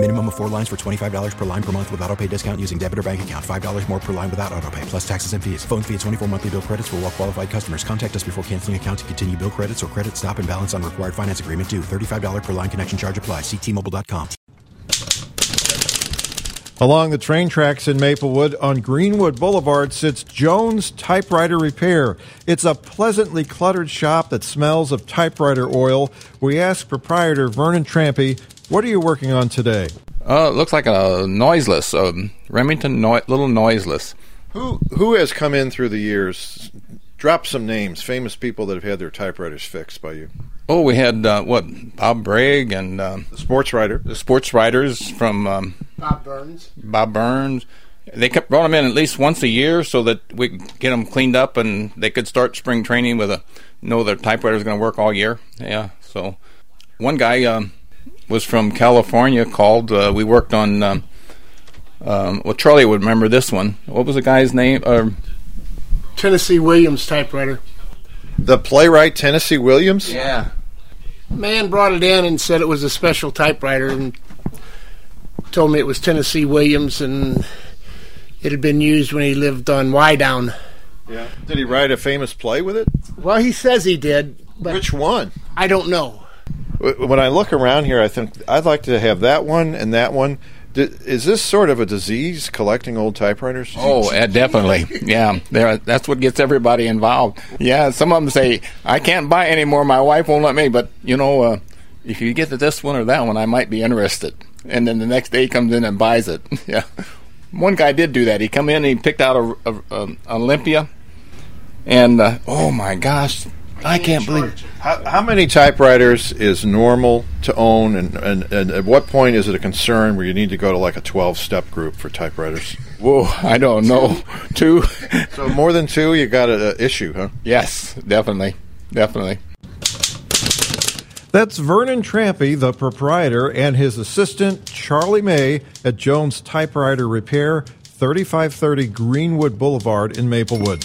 Minimum of four lines for $25 per line per month with auto pay discount using debit or bank account. $5 more per line without auto pay, plus taxes and fees. Phone fee at 24 monthly bill credits for all well qualified customers. Contact us before canceling account to continue bill credits or credit stop and balance on required finance agreement due. $35 per line connection charge apply. Ctmobile.com. Along the train tracks in Maplewood on Greenwood Boulevard sits Jones Typewriter Repair. It's a pleasantly cluttered shop that smells of typewriter oil. We asked proprietor Vernon Trampy, what are you working on today? Uh, it looks like a noiseless, um, Remington no- little noiseless. Who who has come in through the years? Drop some names, famous people that have had their typewriters fixed by you. Oh, we had uh, what Bob Broeg and um, The sports writer. the sports writers from um, Bob Burnes. Bob Burnes. They kept brought them in at least once a year so that we could get them cleaned up and they could start spring training with a know their typewriter is going to work all year. Yeah. So one guy um, was from California. Called. Uh, we worked on. Um, um, well, Charlie would remember this one. What was the guy's name? Uh, Tennessee Williams typewriter. The playwright Tennessee Williams. yeah. Man brought it in and said it was a special typewriter and told me it was Tennessee Williams and it had been used when he lived on Wydown. Yeah. Did he write a famous play with it? Well, he says he did, but Which one? I don't know. Wh- When I look around here, I think I'd like to have that one and that one. Is this sort of a disease collecting old typewriters? Oh, uh, definitely. Yeah. That's what gets everybody involved. Yeah, some of them say, "I can't buy anymore. My wife won't let me." But you know, uh, if you get this one or that one, I might be interested. And then the next day comes in and buys it. yeah, one guy did do that. He come in and he picked out a, a, a Olympia, and uh, oh my gosh, I can't believe. How, how many typewriters is normal to own, and, and, and at what point is it a concern where you need to go to like a 12 step group for typewriters? Whoa, I don't know. Two. So more than two, you got an issue, huh? yes, definitely, definitely. That's Vernon Trampy, the proprietor, and his assistant, Charlie May, at Jones Typewriter Repair, 3530 Greenwood Boulevard in Maplewood.